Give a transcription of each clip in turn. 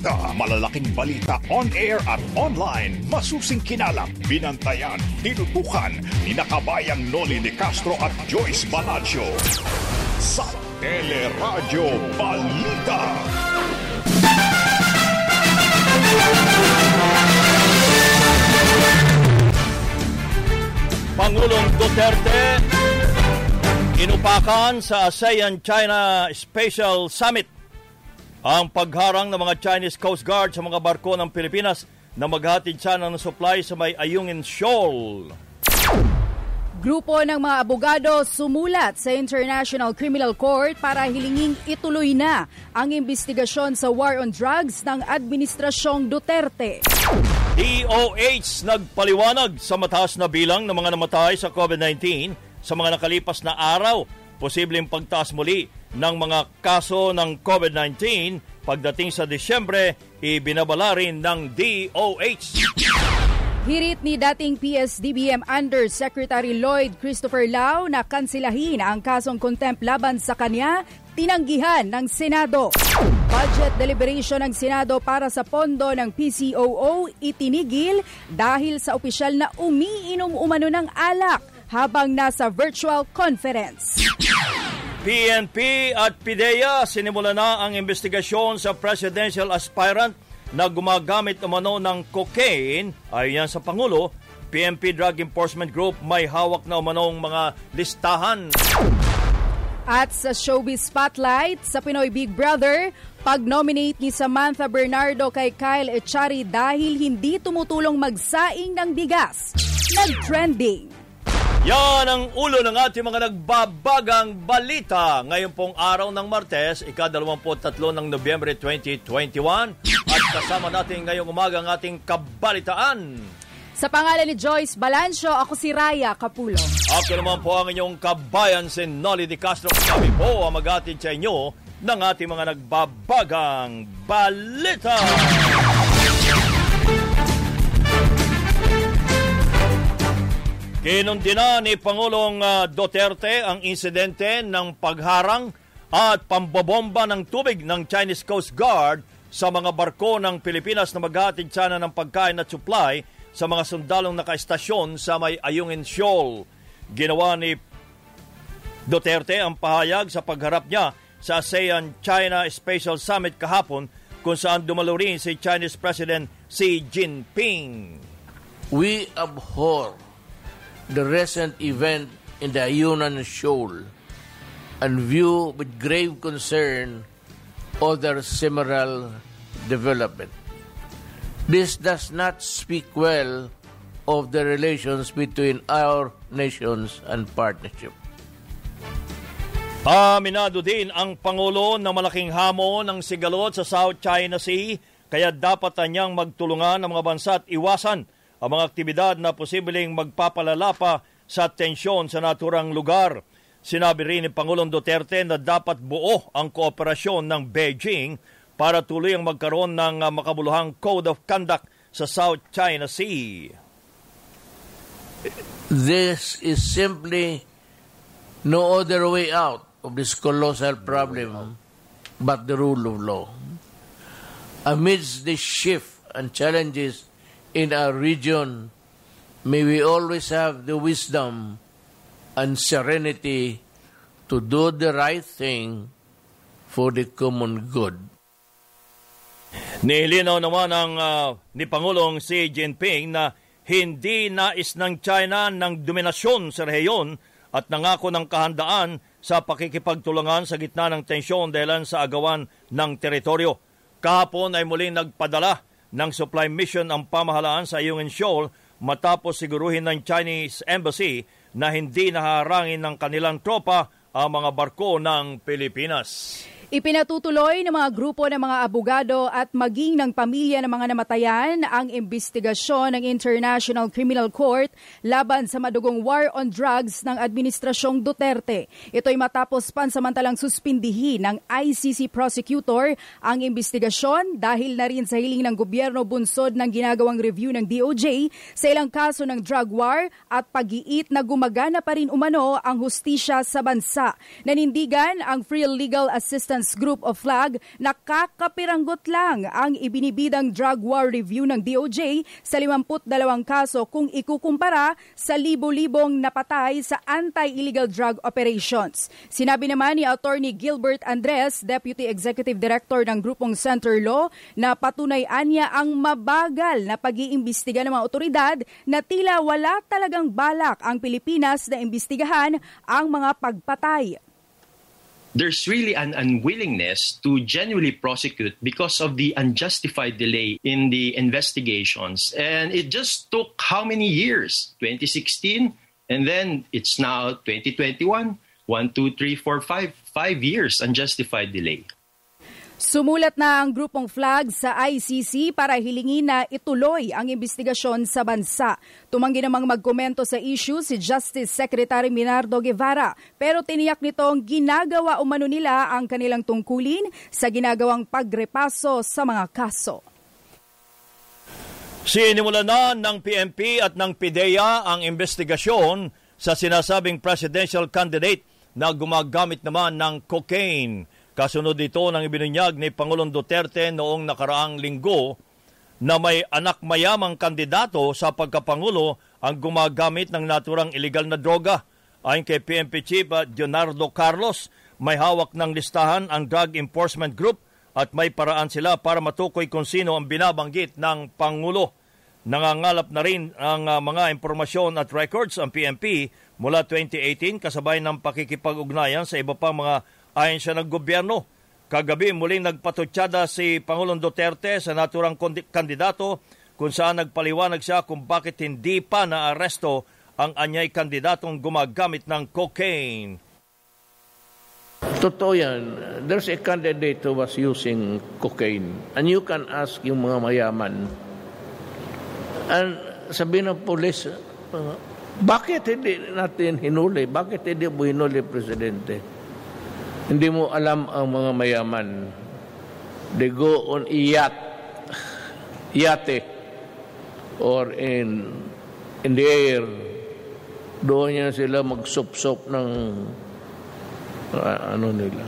balita, malalaking balita on air at online, masusing kinalap, binantayan, tinutukan ni nakabayang Noli de Castro at Joyce Balancho. Sa Teleradyo Balita. Pangulong Duterte inupakan sa ASEAN-China Special Summit ang pagharang ng mga Chinese Coast Guard sa mga barko ng Pilipinas na maghatid sana ng supply sa may Ayungin Shoal. Grupo ng mga abogado sumulat sa International Criminal Court para hilinging ituloy na ang investigasyon sa war on drugs ng Administrasyong Duterte. DOH nagpaliwanag sa mataas na bilang ng mga namatay sa COVID-19 sa mga nakalipas na araw. Posibleng pagtaas muli ng mga kaso ng COVID-19 pagdating sa Disyembre, ibinabala rin ng DOH. Hirit ni dating PSDBM Undersecretary Lloyd Christopher Lau na kansilahin ang kasong contempt laban sa kanya, tinanggihan ng Senado. Budget deliberation ng Senado para sa pondo ng PCOO itinigil dahil sa opisyal na umiinom umano ng alak habang nasa virtual conference. PNP at PIDEA sinimula na ang investigasyon sa presidential aspirant na gumagamit umano ng cocaine, ayon sa Pangulo, PNP Drug Enforcement Group may hawak na umanong mga listahan. At sa Showbiz Spotlight, sa Pinoy Big Brother, pag-nominate ni Samantha Bernardo kay Kyle Echari dahil hindi tumutulong magsaing ng bigas. Nag-trending. Yan ang ulo ng ating mga nagbabagang balita. Ngayon pong araw ng Martes, ika-23 ng Nobyembre 2021. At kasama natin ngayong umaga ang ating kabalitaan. Sa pangalan ni Joyce Balancio, ako si Raya Capulo. Ako naman po ang inyong kabayan, si Nolly Di Castro. Kami po ang mag-atin sa inyo ng ating mga nagbabagang balita. Kinundina ni Pangulong ah, Duterte ang insidente ng pagharang at pambobomba ng tubig ng Chinese Coast Guard sa mga barko ng Pilipinas na maghatid sana ng pagkain at supply sa mga sundalong nakaistasyon sa may Ayungin Shoal. Ginawa ni Duterte ang pahayag sa pagharap niya sa ASEAN-China Special Summit kahapon kung saan dumalo rin si Chinese President Xi Jinping. We abhor the recent event in the Ayunan Shoal and view with grave concern other similar development. This does not speak well of the relations between our nations and partnership. Aminado din ang Pangulo na malaking hamon ng sigalot sa South China Sea kaya dapat niyang magtulungan ng mga bansa at iwasan ang mga aktibidad na posibleng magpapalala pa sa tensyon sa naturang lugar. Sinabi rin ni Pangulong Duterte na dapat buo ang kooperasyon ng Beijing para tuloy ang magkaroon ng uh, makabuluhang Code of Conduct sa South China Sea. This is simply no other way out of this colossal problem but the rule of law. Amidst the shift and challenges in our region, may we always have the wisdom and serenity to do the right thing for the common good. Nilinaw naman ng uh, ni Pangulong Xi Jinping na hindi nais ng China ng dominasyon sa rehiyon at nangako ng kahandaan sa pakikipagtulungan sa gitna ng tensyon dahil sa agawan ng teritoryo. Kahapon ay muling nagpadala ng supply mission ang pamahalaan sa Ayungin Shoal matapos siguruhin ng Chinese Embassy na hindi naharangin ng kanilang tropa ang mga barko ng Pilipinas. Ipinatutuloy ng mga grupo ng mga abogado at maging ng pamilya ng mga namatayan ang investigasyon ng International Criminal Court laban sa madugong war on drugs ng Administrasyong Duterte. Ito'y matapos pansamantalang suspindihin ng ICC prosecutor ang investigasyon dahil na rin sa hiling ng gobyerno bunsod ng ginagawang review ng DOJ sa ilang kaso ng drug war at pag-iit na gumagana pa rin umano ang hustisya sa bansa. Nanindigan ang Free Legal Assistance Surveillance Group of FLAG na kakapiranggot lang ang ibinibidang drug war review ng DOJ sa 52 kaso kung ikukumpara sa libo-libong napatay sa anti-illegal drug operations. Sinabi naman ni Attorney Gilbert Andres, Deputy Executive Director ng Grupong Center Law, na patunayan niya ang mabagal na pag-iimbestiga ng mga otoridad na tila wala talagang balak ang Pilipinas na imbestigahan ang mga pagpatay. There's really an unwillingness to genuinely prosecute because of the unjustified delay in the investigations. And it just took how many years? 2016, and then it's now 2021. One, two, three, four, five, five years unjustified delay. Sumulat na ang grupong flag sa ICC para hilingin na ituloy ang investigasyon sa bansa. Tumanggi namang magkomento sa issue si Justice Secretary Minardo Guevara pero tiniyak nitong ginagawa umano nila ang kanilang tungkulin sa ginagawang pagrepaso sa mga kaso. Sinimulan na ng PNP at ng PIDEA ang investigasyon sa sinasabing presidential candidate na gumagamit naman ng cocaine. Kasunod dito ng ibinunyag ni Pangulong Duterte noong nakaraang linggo na may anak mayamang kandidato sa pagkapangulo ang gumagamit ng naturang ilegal na droga. Ayon kay PNP Chief uh, Leonardo Carlos, may hawak ng listahan ang Drug Enforcement Group at may paraan sila para matukoy kung sino ang binabanggit ng Pangulo. Nangangalap na rin ang uh, mga impormasyon at records ang PNP mula 2018 kasabay ng pakikipag-ugnayan sa iba pang mga ahensya ng gobyerno. Kagabi muling nagpatutsada si Pangulong Duterte sa naturang kandidato kung saan nagpaliwanag siya kung bakit hindi pa naaresto ang anyay kandidatong gumagamit ng cocaine. Totoo yan. There's a candidate who was using cocaine. And you can ask yung mga mayaman. And sabi ng polis, bakit hindi natin hinuli? Bakit hindi mo hinuli, Presidente? Hindi mo alam ang mga mayaman. They go on iyat, yate, or in, in the air. Doon yan sila magsop-sop ng uh, ano nila.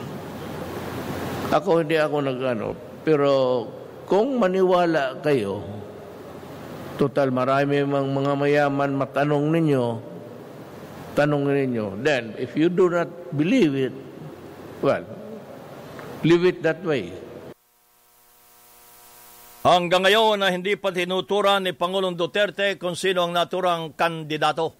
Ako hindi ako nagano, pero kung maniwala kayo, total marami mang mga mayaman matanong ninyo, tanong ninyo. Then, if you do not believe it, well, leave it that way. Hanggang ngayon na hindi pa tinuturan ni Pangulong Duterte kung sino ang naturang kandidato.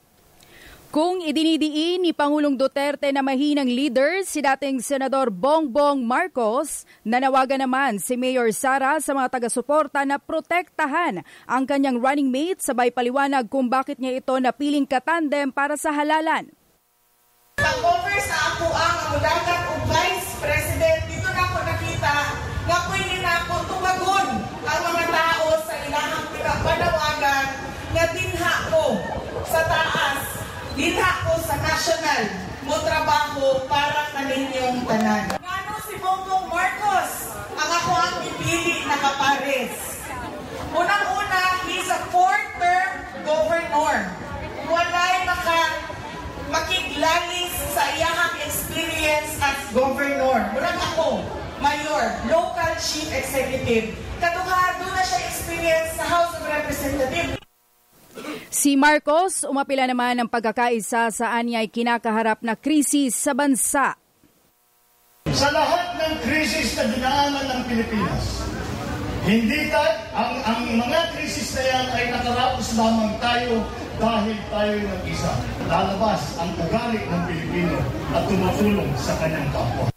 Kung idinidiin ni Pangulong Duterte na mahinang leader si dating Senador Bongbong Marcos, nanawagan naman si Mayor Sara sa mga taga-suporta na protektahan ang kanyang running mate sabay paliwanag kung bakit niya ito napiling katandem para sa halalan. Pag-over sa ako ang amudagan o Vice President, dito na ako nakita nga pwede na ako tumagon ang mga tao sa ilahang pinapanawagan nga dinha ko sa taas Dinha ko sa national mo trabaho para kaninyong tanan. Ngano si Bongbong Marcos ang ako ang ipili na kapares. Unang-una, he's a four-term governor. Walay maka makiglalis sa iyahang experience as governor. Murag ako, mayor, local chief executive. Kaduha, doon na siya experience sa House of Representatives. Si Marcos umapila naman ng pagkakaisa sa anya ay kinakaharap na krisis sa bansa. Sa lahat ng krisis na dinaanan ng Pilipinas, hindi tayo, ang, ang mga krisis na yan ay nakaraos lamang tayo dahil tayo nag-isa. Lalabas ang ugali ng Pilipino at tumutulong sa kanyang kapwa.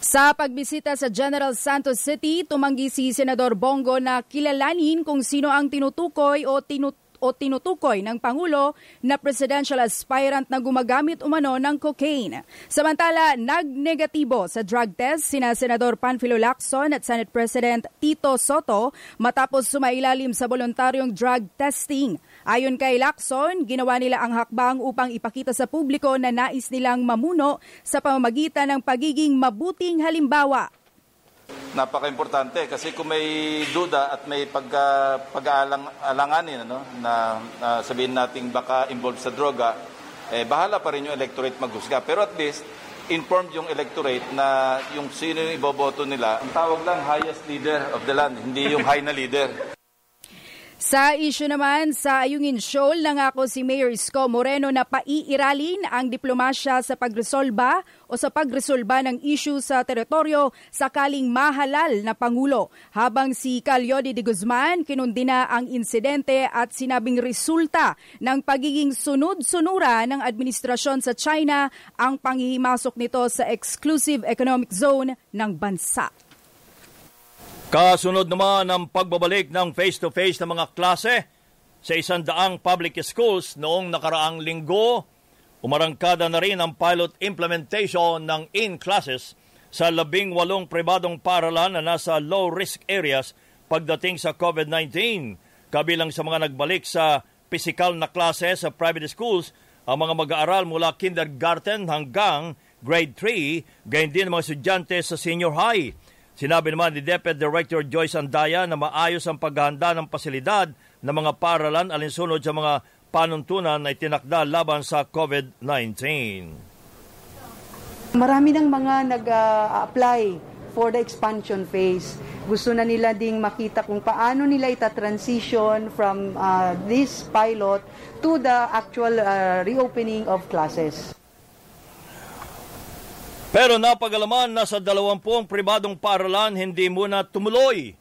Sa pagbisita sa General Santos City, tumanggi si Senador Bongo na kilalanin kung sino ang tinutukoy o tinut o tinutukoy ng Pangulo na presidential aspirant na gumagamit umano ng cocaine. Samantala, nagnegatibo sa drug test sina Senador Panfilo Lacson at Senate President Tito Soto matapos sumailalim sa voluntaryong drug testing. Ayon kay Lacson, ginawa nila ang hakbang upang ipakita sa publiko na nais nilang mamuno sa pamamagitan ng pagiging mabuting halimbawa napaka-importante kasi kung may duda at may pagka, pag-aalanganin ano, na, na sabihin natin baka involved sa droga, eh, bahala pa rin yung electorate maghusga. Pero at least, informed yung electorate na yung sino yung iboboto nila. Ang tawag lang highest leader of the land, hindi yung high na leader. Sa issue naman, sa Ayungin Shoal, nangako si Mayor Isko Moreno na paiiralin ang diplomasya sa pagresolba o sa pagresolba ng issue sa teritoryo sakaling mahalal na Pangulo. Habang si Calyodi de Guzman kinundina ang insidente at sinabing resulta ng pagiging sunod-sunura ng administrasyon sa China ang panghihimasok nito sa exclusive economic zone ng bansa. Kasunod naman ang pagbabalik ng face-to-face ng mga klase sa isandaang public schools noong nakaraang linggo. Umarangkada na rin ang pilot implementation ng in-classes sa labing walong pribadong paralan na nasa low-risk areas pagdating sa COVID-19. Kabilang sa mga nagbalik sa physical na klase sa private schools, ang mga mag-aaral mula kindergarten hanggang grade 3, gayon din mga estudyante sa senior high. Sinabi naman ni DepEd Director Joyce Andaya na maayos ang paghahanda ng pasilidad ng mga paralan alinsunod sa mga panuntunan na itinakda laban sa COVID-19. Marami ng mga nag-apply for the expansion phase. Gusto na nila ding makita kung paano nila ita-transition from uh, this pilot to the actual uh, reopening of classes. Pero napagalaman na sa dalawampung pribadong paaralan hindi muna tumuloy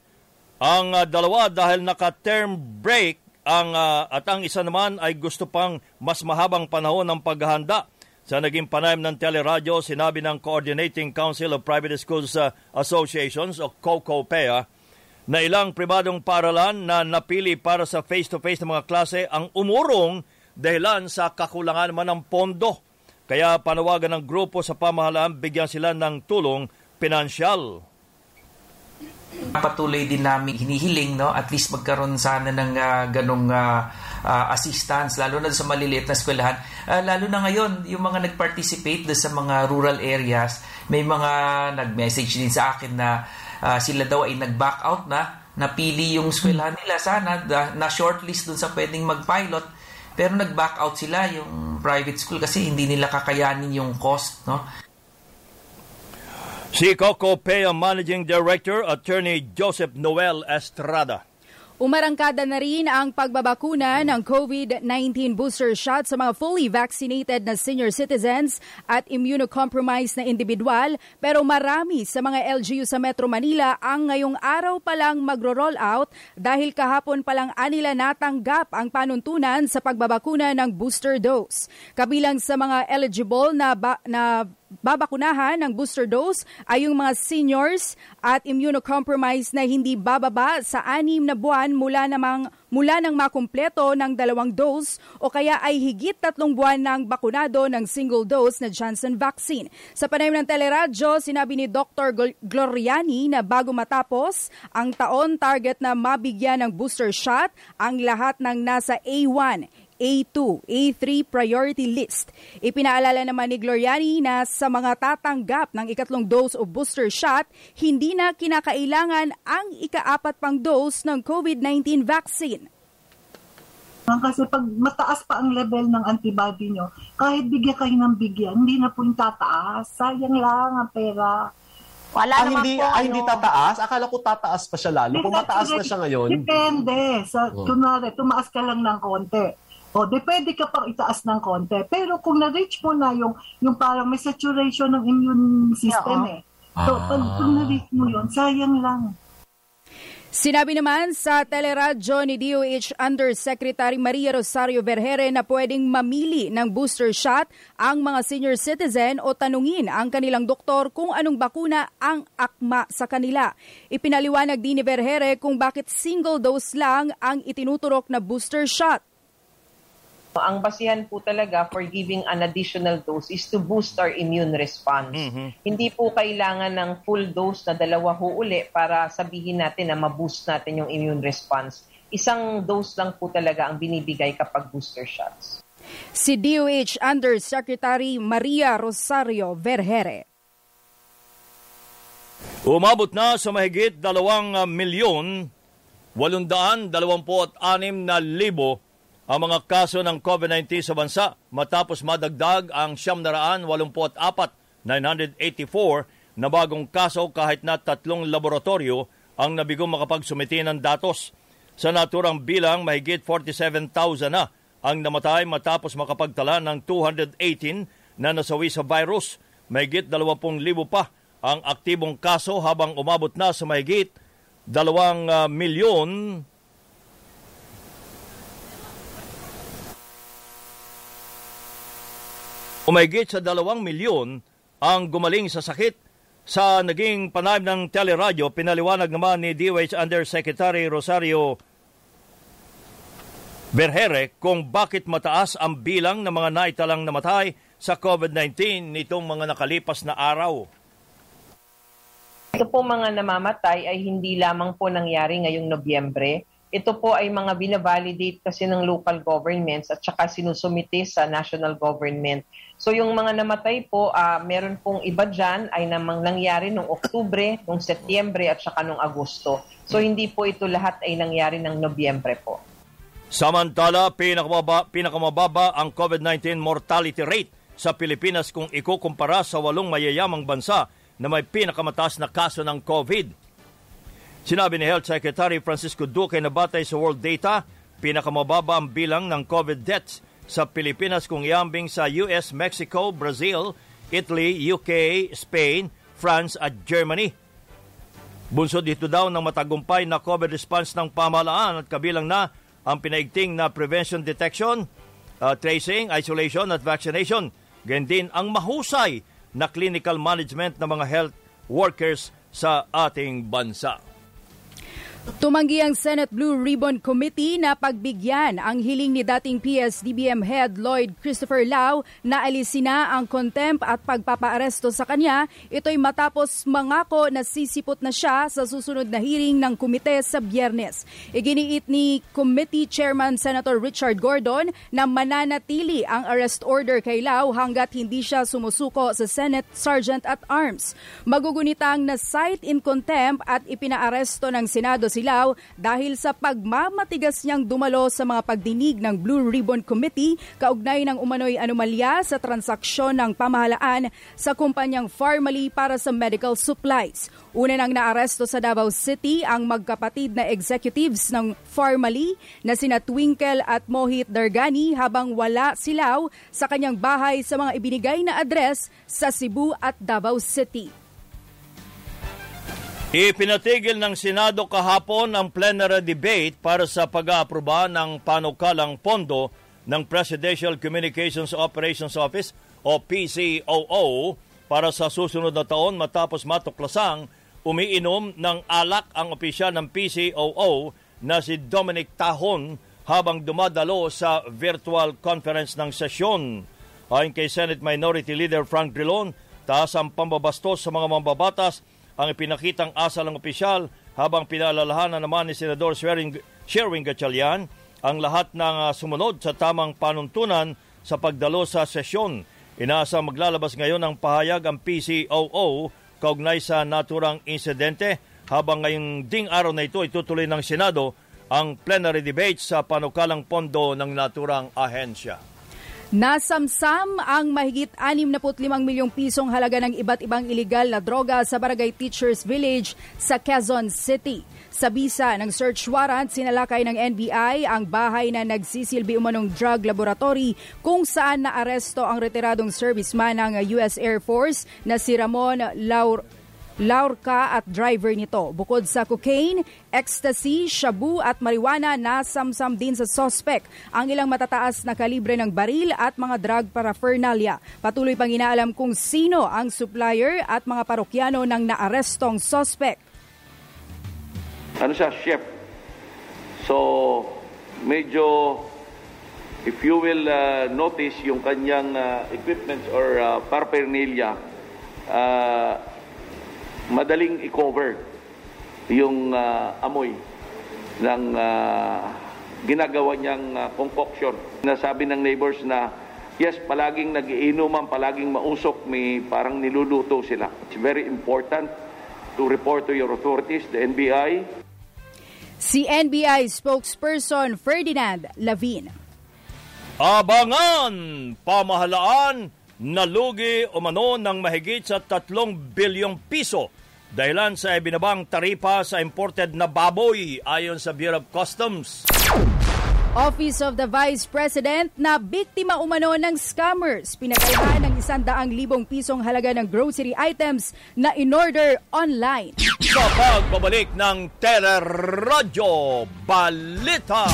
ang uh, dalawa dahil naka-term break ang, uh, at ang isa naman ay gusto pang mas mahabang panahon ng paghahanda. Sa naging panayam ng teleradyo, sinabi ng Coordinating Council of Private Schools uh, Associations o COCOPEA na ilang pribadong paaralan na napili para sa face-to-face ng mga klase ang umurong dahilan sa kakulangan man ng pondo kaya panawagan ng grupo sa pamahalaan bigyan sila ng tulong pinansyal. Patuloy din namin hinihiling no at least magkaroon sana ng uh, ganong uh, uh, assistance lalo na sa maliliit na eskwelahan. Uh, lalo na ngayon yung mga nag-participate sa mga rural areas, may mga nag-message din sa akin na uh, sila daw ay nag-back out na napili yung eskwelahan nila sana na shortlist dun sa pwedeng mag-pilot pero nag-back out sila yung private school kasi hindi nila kakayanin yung cost, no? Si Coco Pea Managing Director, Attorney Joseph Noel Estrada. Umarangkada na rin ang pagbabakuna ng COVID-19 booster shot sa mga fully vaccinated na senior citizens at immunocompromised na individual pero marami sa mga LGU sa Metro Manila ang ngayong araw pa lang magro-roll out dahil kahapon pa lang anila natanggap ang panuntunan sa pagbabakuna ng booster dose. Kabilang sa mga eligible na, ba- na babakunahan ng booster dose ay yung mga seniors at immunocompromised na hindi bababa sa anim na buwan mula namang mula nang makumpleto ng dalawang dose o kaya ay higit tatlong buwan ng bakunado ng single dose na Johnson vaccine. Sa panayam ng teleradyo, sinabi ni Dr. Gloriani na bago matapos ang taon target na mabigyan ng booster shot ang lahat ng nasa A1, A2, A3 priority list. Ipinaalala naman ni Gloriani na sa mga tatanggap ng ikatlong dose o booster shot, hindi na kinakailangan ang ikaapat pang dose ng COVID-19 vaccine. Kasi pag mataas pa ang level ng antibody nyo, kahit bigyan kayo ng bigyan, hindi na po yung tataas. Sayang lang ang pera. Wala ah, naman hindi, po. Ah, hindi tataas? Akala ko tataas pa siya lalo. Kung mataas na siya ngayon. Depende. Sa, oh. kunwari, tumaas ka lang ng konti o, de pwede ka pang itaas ng konti. Pero kung na-reach mo na yung, yung parang may saturation ng immune system yeah, oh. eh. So, ah. pag, kung na-reach mo yun, sayang lang. Sinabi naman sa teleradyo ni DOH Undersecretary Maria Rosario Vergere na pwedeng mamili ng booster shot ang mga senior citizen o tanungin ang kanilang doktor kung anong bakuna ang akma sa kanila. Ipinaliwanag din ni Vergere kung bakit single dose lang ang itinuturok na booster shot. Ang basihan po talaga for giving an additional dose is to boost our immune response. Mm-hmm. Hindi po kailangan ng full dose na dalawa ho uli para sabihin natin na ma-boost natin yung immune response. Isang dose lang po talaga ang binibigay kapag booster shots. Si DOH Undersecretary Maria Rosario Vergere. Umabot na sa mahigit 2 milyon 826 na libo ang mga kaso ng COVID-19 sa bansa matapos madagdag ang 784 984 na bagong kaso kahit na tatlong laboratorio ang nabigong makapagsumiti ng datos. Sa naturang bilang, mahigit 47,000 na ang namatay matapos makapagtala ng 218 na nasawi sa virus. Mahigit 20,000 pa ang aktibong kaso habang umabot na sa mahigit 2 uh, milyon Umahigit sa dalawang milyon ang gumaling sa sakit. Sa naging panayam ng teleradyo, pinaliwanag naman ni DOH Undersecretary Rosario Berhere kung bakit mataas ang bilang ng mga naitalang namatay sa COVID-19 nitong mga nakalipas na araw. Ito po mga namamatay ay hindi lamang po nangyari ngayong Nobyembre, ito po ay mga binavalidate kasi ng local governments at saka sinusumite sa national government. So yung mga namatay po, uh, meron pong iba dyan ay namang nangyari noong Oktubre, noong Setyembre at saka noong Agosto. So hindi po ito lahat ay nangyari ng Nobyembre po. Samantala, pinakamababa, pinakamababa ang COVID-19 mortality rate sa Pilipinas kung ikukumpara sa walong mayayamang bansa na may pinakamataas na kaso ng COVID. Sinabi ni Health Secretary Francisco Duque na batay sa world data, pinakamababa ang bilang ng COVID deaths sa Pilipinas kung iambing sa US, Mexico, Brazil, Italy, UK, Spain, France at Germany. Bunsod dito daw ng matagumpay na COVID response ng pamahalaan at kabilang na ang pinaigting na prevention detection, uh, tracing, isolation at vaccination. Ganyan din ang mahusay na clinical management ng mga health workers sa ating bansa. Tumanggi ang Senate Blue Ribbon Committee na pagbigyan ang hiling ni dating PSDBM head Lloyd Christopher Lau na alisin na ang contempt at pagpapaaresto sa kanya. Ito'y matapos mangako na sisipot na siya sa susunod na hearing ng komite sa biyernes. Iginiit ni Committee Chairman Senator Richard Gordon na mananatili ang arrest order kay Lau hanggat hindi siya sumusuko sa Senate Sergeant at Arms. Magugunitang na cite in contempt at ipinaaresto ng Senado si Silaw dahil sa pagmamatigas niyang dumalo sa mga pagdinig ng Blue Ribbon Committee kaugnay ng umano'y anomalya sa transaksyon ng pamahalaan sa kumpanyang Farmally para sa medical supplies. Una nang naaresto sa Davao City ang magkapatid na executives ng Farmally na sina Twinkle at Mohit Dargani habang wala silaw sa kanyang bahay sa mga ibinigay na address sa Cebu at Davao City. Ipinatigil ng Senado kahapon ang plenary debate para sa pag-aaproba ng panukalang pondo ng Presidential Communications Operations Office o PCOO para sa susunod na taon matapos matuklasang umiinom ng alak ang opisyal ng PCOO na si Dominic Tahon habang dumadalo sa virtual conference ng sesyon. Ayon kay Senate Minority Leader Frank Drilon, taas ang pambabastos sa mga mambabatas ang ipinakitang asal ng opisyal habang pinaalalahanan naman ni Senador Sherwin Gatchalian ang lahat ng uh, sumunod sa tamang panuntunan sa pagdalo sa sesyon. Inaasa maglalabas ngayon ang pahayag ang PCOO kaugnay sa naturang insidente habang ngayong ding araw na ito itutuloy ng Senado ang plenary debate sa panukalang pondo ng naturang ahensya. Nasamsam ang mahigit 65 milyong pisong halaga ng iba't ibang ilegal na droga sa Barangay Teachers Village sa Quezon City. Sa bisa ng search warrant, sinalakay ng NBI ang bahay na nagsisilbi umanong drug laboratory kung saan naaresto ang retiradong serviceman ng US Air Force na si Ramon Laur Laurka at driver nito. Bukod sa cocaine, ecstasy, shabu at marijuana, nasamsam din sa sospek ang ilang matataas na kalibre ng baril at mga drug paraphernalia. Patuloy pang inaalam kung sino ang supplier at mga parokyano ng naarestong sospek. Ano siya, chef. So, medyo if you will uh, notice yung kanyang uh, equipment or uh, paraphernalia, uh, madaling i-cover yung uh, amoy ng uh, ginagawa niyang uh, concoction. Nasabi ng neighbors na yes, palaging nagiinuman, palaging mausok, may parang niluluto sila. It's very important to report to your authorities, the NBI. Si NBI spokesperson Ferdinand Lavin. Abangan! Pamahalaan nalugi umano ng mahigit sa 3 bilyong piso dahilan sa ibinabang taripa sa imported na baboy ayon sa Bureau of Customs. Office of the Vice President na biktima umano ng scammers. Pinagkailan ng isang daang libong pisong halaga ng grocery items na in-order online. Sa pagbabalik ng Teleradyo Balita.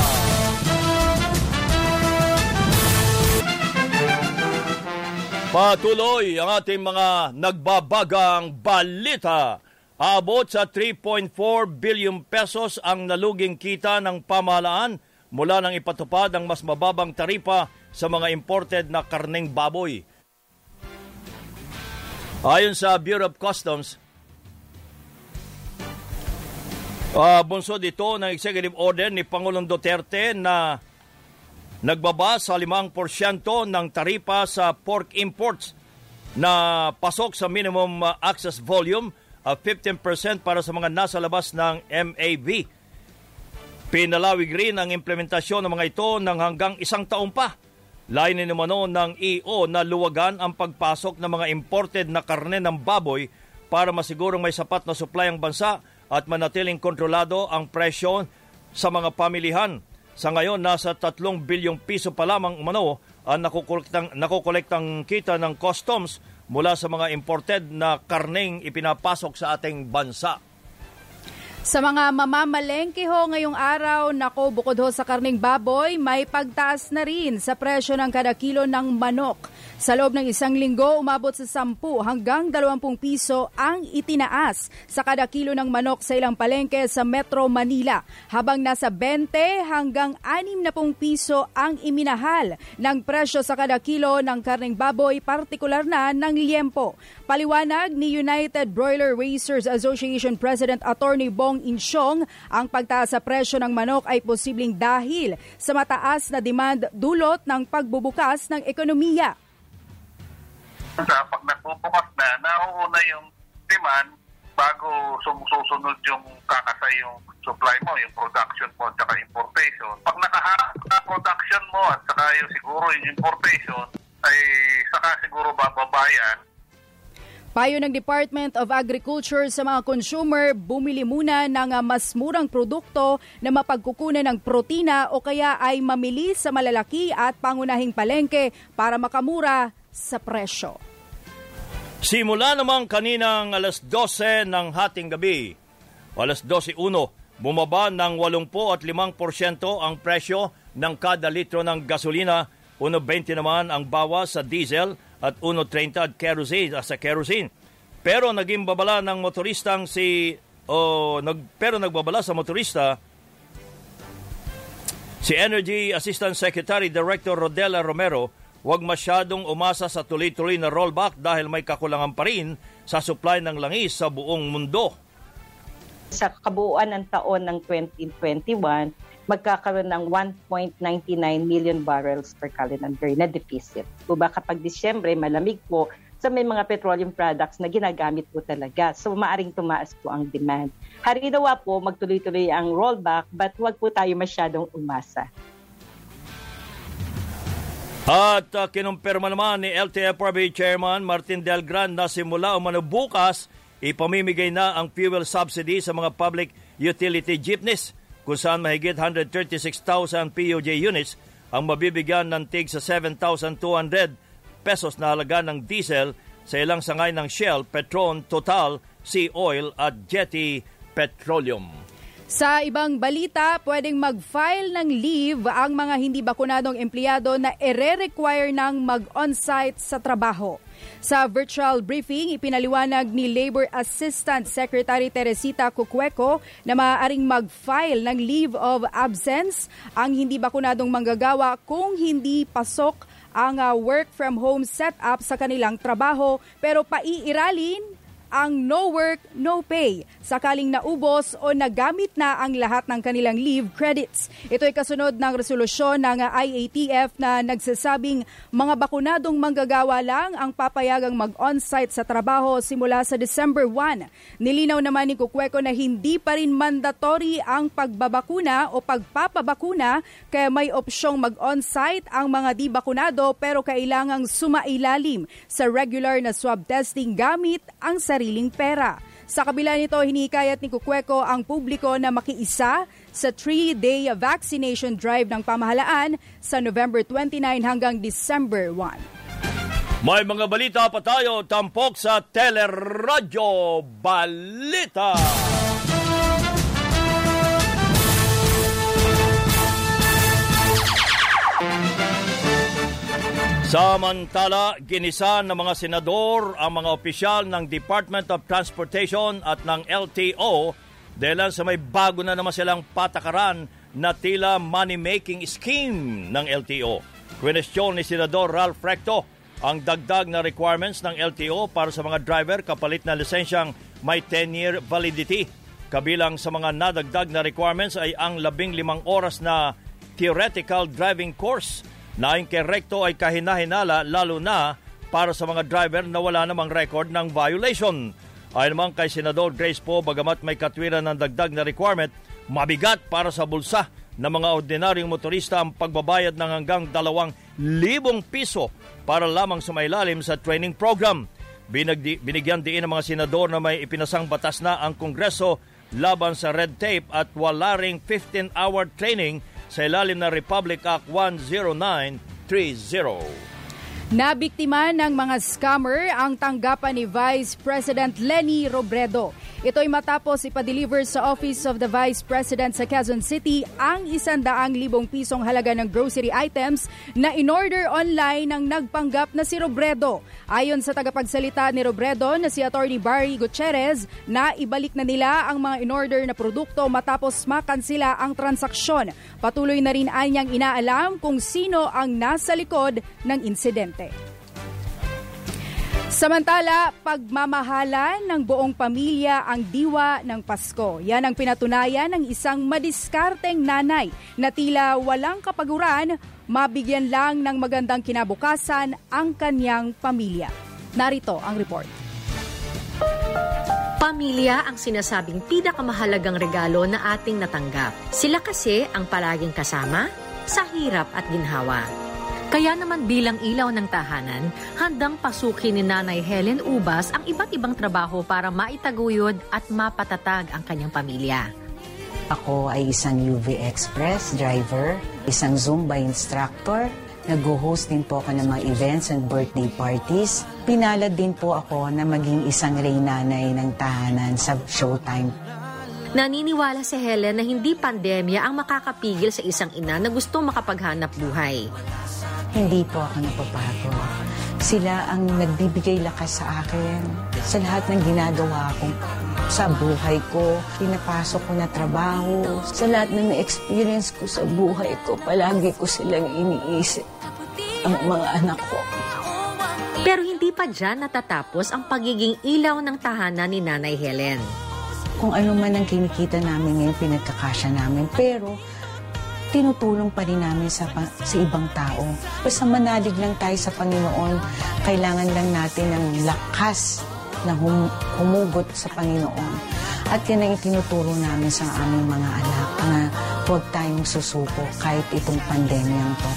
Patuloy ang ating mga nagbabagang balita. Abot sa 3.4 billion pesos ang naluging kita ng pamahalaan mula nang ipatupad ang mas mababang taripa sa mga imported na karneng baboy. Ayon sa Bureau of Customs, uh, bunsod ito ng executive order ni Pangulong Duterte na nagbaba sa 5% ng taripa sa pork imports na pasok sa minimum uh, access volume of 15% para sa mga nasa labas ng MAV. Pinalawig rin ang implementasyon ng mga ito ng hanggang isang taon pa. Lainin naman ng EO na luwagan ang pagpasok ng mga imported na karne ng baboy para masigurong may sapat na supply ang bansa at manatiling kontrolado ang presyo sa mga pamilihan. Sa ngayon, nasa 3 bilyong piso pa lamang umano ang nakukolektang, nakukolektang kita ng customs mula sa mga imported na karneng ipinapasok sa ating bansa. Sa mga mamamalengke ho ngayong araw, nako bukod ho sa karning baboy, may pagtaas na rin sa presyo ng kada kilo ng manok. Sa loob ng isang linggo, umabot sa 10 hanggang 20 piso ang itinaas sa kada kilo ng manok sa ilang palengke sa Metro Manila, habang nasa 20 hanggang 60 piso ang iminahal ng presyo sa kada kilo ng karning baboy, partikular na ng liempo. Paliwanag ni United Broiler Racers Association President Attorney Bong Insyong, ang pagtaas sa presyo ng manok ay posibleng dahil sa mataas na demand dulot ng pagbubukas ng ekonomiya sa pag nagbubukas na, nauuna yung demand bago sumusunod yung kakasa yung supply mo, yung production mo at saka importation. Pag nakaharap na production mo at saka yung siguro yung importation, ay saka siguro bababayan. Payo ng Department of Agriculture sa mga consumer, bumili muna ng mas murang produkto na mapagkukunan ng protina o kaya ay mamili sa malalaki at pangunahing palengke para makamura sa presyo. Simula namang kaninang alas 12 ng hating gabi, alas 12.1, bumaba ng 85% ang presyo ng kada litro ng gasolina, 1.20 naman ang bawas sa diesel at 1.30 at kerosene, sa kerosene. Pero naging babala ng motoristang si o nag, pero nagbabala sa motorista si Energy Assistant Secretary Director Rodela Romero huwag masyadong umasa sa tuloy-tuloy na rollback dahil may kakulangan pa rin sa supply ng langis sa buong mundo. Sa kabuuan ng taon ng 2021, magkakaroon ng 1.99 million barrels per calendar na deficit. O ba kapag Disyembre, malamig po, sa may mga petroleum products na ginagamit po talaga. So maaring tumaas po ang demand. Harinawa po, magtuloy-tuloy ang rollback but huwag po tayo masyadong umasa. At uh, kinumpirma naman ni LTFRB Chairman Martin Del Gran na simula umano bukas, ipamimigay na ang fuel subsidy sa mga public utility jeepneys kung saan mahigit 136,000 POJ units ang mabibigyan ng tig sa 7,200 pesos na halaga ng diesel sa ilang sangay ng Shell, Petron, Total, Sea Oil at Jetty Petroleum. Sa ibang balita, pwedeng mag-file ng leave ang mga hindi bakunadong empleyado na ere-require ng mag-on-site sa trabaho. Sa virtual briefing, ipinaliwanag ni Labor Assistant Secretary Teresita Cucueco na maaaring mag-file ng leave of absence ang hindi bakunadong manggagawa kung hindi pasok ang uh, work from home setup sa kanilang trabaho pero paiiralin ang no work, no pay sakaling naubos o nagamit na ang lahat ng kanilang leave credits. Ito ay kasunod ng resolusyon ng IATF na nagsasabing mga bakunadong manggagawa lang ang papayagang mag-on-site sa trabaho simula sa December 1. Nilinaw naman ni Kukweko na hindi pa rin mandatory ang pagbabakuna o pagpapabakuna kaya may opsyong mag-on-site ang mga di bakunado pero kailangang sumailalim sa regular na swab testing gamit ang sariling pera. Sa kabila nito, hinikayat ni Kukweko ang publiko na makiisa sa 3-day vaccination drive ng pamahalaan sa November 29 hanggang December 1. May mga balita pa tayo tampok sa Teleradyo Balita. Samantala, ginisan ng mga senador ang mga opisyal ng Department of Transportation at ng LTO dahil sa may bago na naman silang patakaran na tila money-making scheme ng LTO. Kwenestyon ni Senador Ralph Recto ang dagdag na requirements ng LTO para sa mga driver kapalit na lisensyang may 10-year validity. Kabilang sa mga nadagdag na requirements ay ang labing limang oras na theoretical driving course na ang kerekto ay kahinahinala lalo na para sa mga driver na wala namang record ng violation. Ayon naman kay Senador Grace Po, bagamat may katwiran ng dagdag na requirement, mabigat para sa bulsa ng mga ordinaryong motorista ang pagbabayad ng hanggang 2,000 piso para lamang sumailalim sa training program. Binagdi, binigyan din ng mga senador na may ipinasang batas na ang Kongreso laban sa red tape at wala ring 15-hour training sa ilalim ng Republic Act 10930. Nabiktima ng mga scammer ang tanggapan ni Vice President Lenny Robredo. Ito ay matapos ipa-deliver sa Office of the Vice President sa Quezon City ang isandaang libong pisong halaga ng grocery items na in-order online ng nagpanggap na si Robredo. Ayon sa tagapagsalita ni Robredo na si Attorney Barry Gutierrez na ibalik na nila ang mga in-order na produkto matapos makansila ang transaksyon. Patuloy na rin anyang inaalam kung sino ang nasa likod ng insidente. Samantala, pagmamahalan ng buong pamilya ang diwa ng Pasko. Yan ang pinatunayan ng isang madiskarteng nanay na tila walang kapaguran, mabigyan lang ng magandang kinabukasan ang kanyang pamilya. Narito ang report. Pamilya ang sinasabing pinakamahalagang regalo na ating natanggap. Sila kasi ang palaging kasama sa hirap at ginhawa. Kaya naman bilang ilaw ng tahanan, handang pasukin ni Nanay Helen Ubas ang iba't ibang trabaho para maitaguyod at mapatatag ang kanyang pamilya. Ako ay isang UV Express driver, isang Zumba instructor, nag-host din po ako ng mga events and birthday parties. Pinalad din po ako na maging isang reynanay ng tahanan sa Showtime. Naniniwala si Helen na hindi pandemya ang makakapigil sa isang ina na gusto makapaghanap buhay. Hindi po ako napapago. Sila ang nagbibigay lakas sa akin sa lahat ng ginagawa ko. Sa buhay ko, pinapasok ko na trabaho. Sa lahat ng experience ko sa buhay ko, palagi ko silang iniisip. Ang mga anak ko. Pero hindi pa dyan natatapos ang pagiging ilaw ng tahanan ni Nanay Helen. Kung ano man ang kinikita namin ngayon, pinagkakasya namin. Pero tinutulong pa rin namin sa, sa ibang tao. Basta manalig lang tayo sa Panginoon, kailangan lang natin ng lakas na hum, humugot sa Panginoon. At yan ang itinuturo namin sa aming mga anak na huwag tayong susuko kahit itong pandemyang to.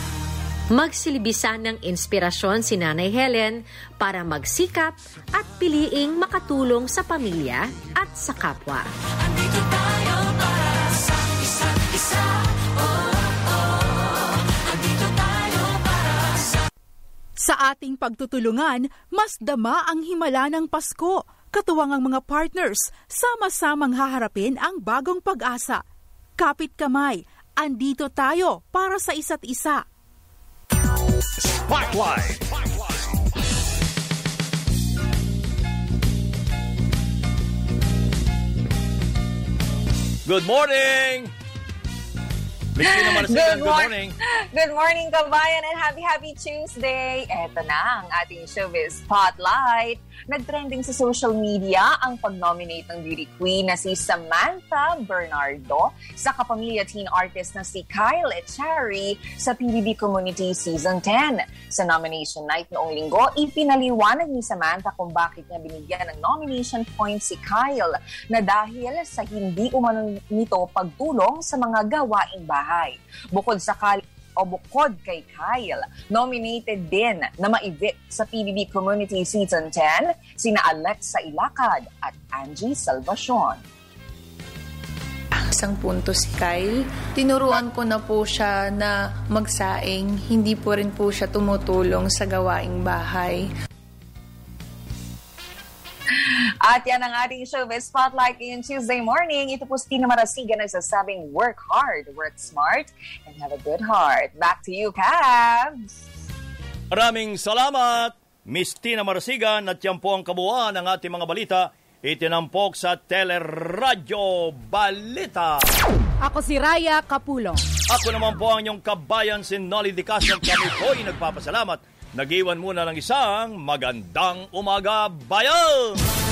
Magsilibisan ng inspirasyon si Nanay Helen para magsikap at piliing makatulong sa pamilya at sa kapwa. Sa ating pagtutulungan, mas dama ang himala ng Pasko. Katuwang ang mga partners, sama-samang haharapin ang bagong pag-asa. Kapit kamay, andito tayo para sa isa't isa. Spotlight. Good morning! Christina Marcelo, good, good morning. Good morning, kabayan, and happy, happy Tuesday. Eto na ang ating showbiz spotlight. Nagtrending sa social media ang pag-nominate ng beauty queen na si Samantha Bernardo sa kapamilya teen artist na si Kyle Echari sa PBB Community Season 10. Sa nomination night noong linggo, ipinaliwanag ni Samantha kung bakit niya binigyan ng nomination point si Kyle na dahil sa hindi umano nito pagtulong sa mga gawaing bahay. Bukod sa Kyle o bukod kay Kyle, nominated din na ma-evict sa PBB Community Season 10 sina Alexa Ilacad at Angie Salvacion. Isang punto si Kyle. Tinuruan ko na po siya na magsaing. Hindi po rin po siya tumutulong sa gawaing bahay. At yan ang ating showbiz spotlight ngayong Tuesday morning. Ito po si Tina Marasiga nagsasabing work hard, work smart, and have a good heart. Back to you, Cabs! Maraming salamat, Miss Tina Marasigan at yan po ang kabuuan ng ating mga balita itinampok sa Teleradyo Balita. Ako si Raya Kapulong. Ako naman po ang inyong kabayan si Nolly Di Castro. Kami po'y nagpapasalamat. Nag-iwan muna ng isang magandang umaga, bayan!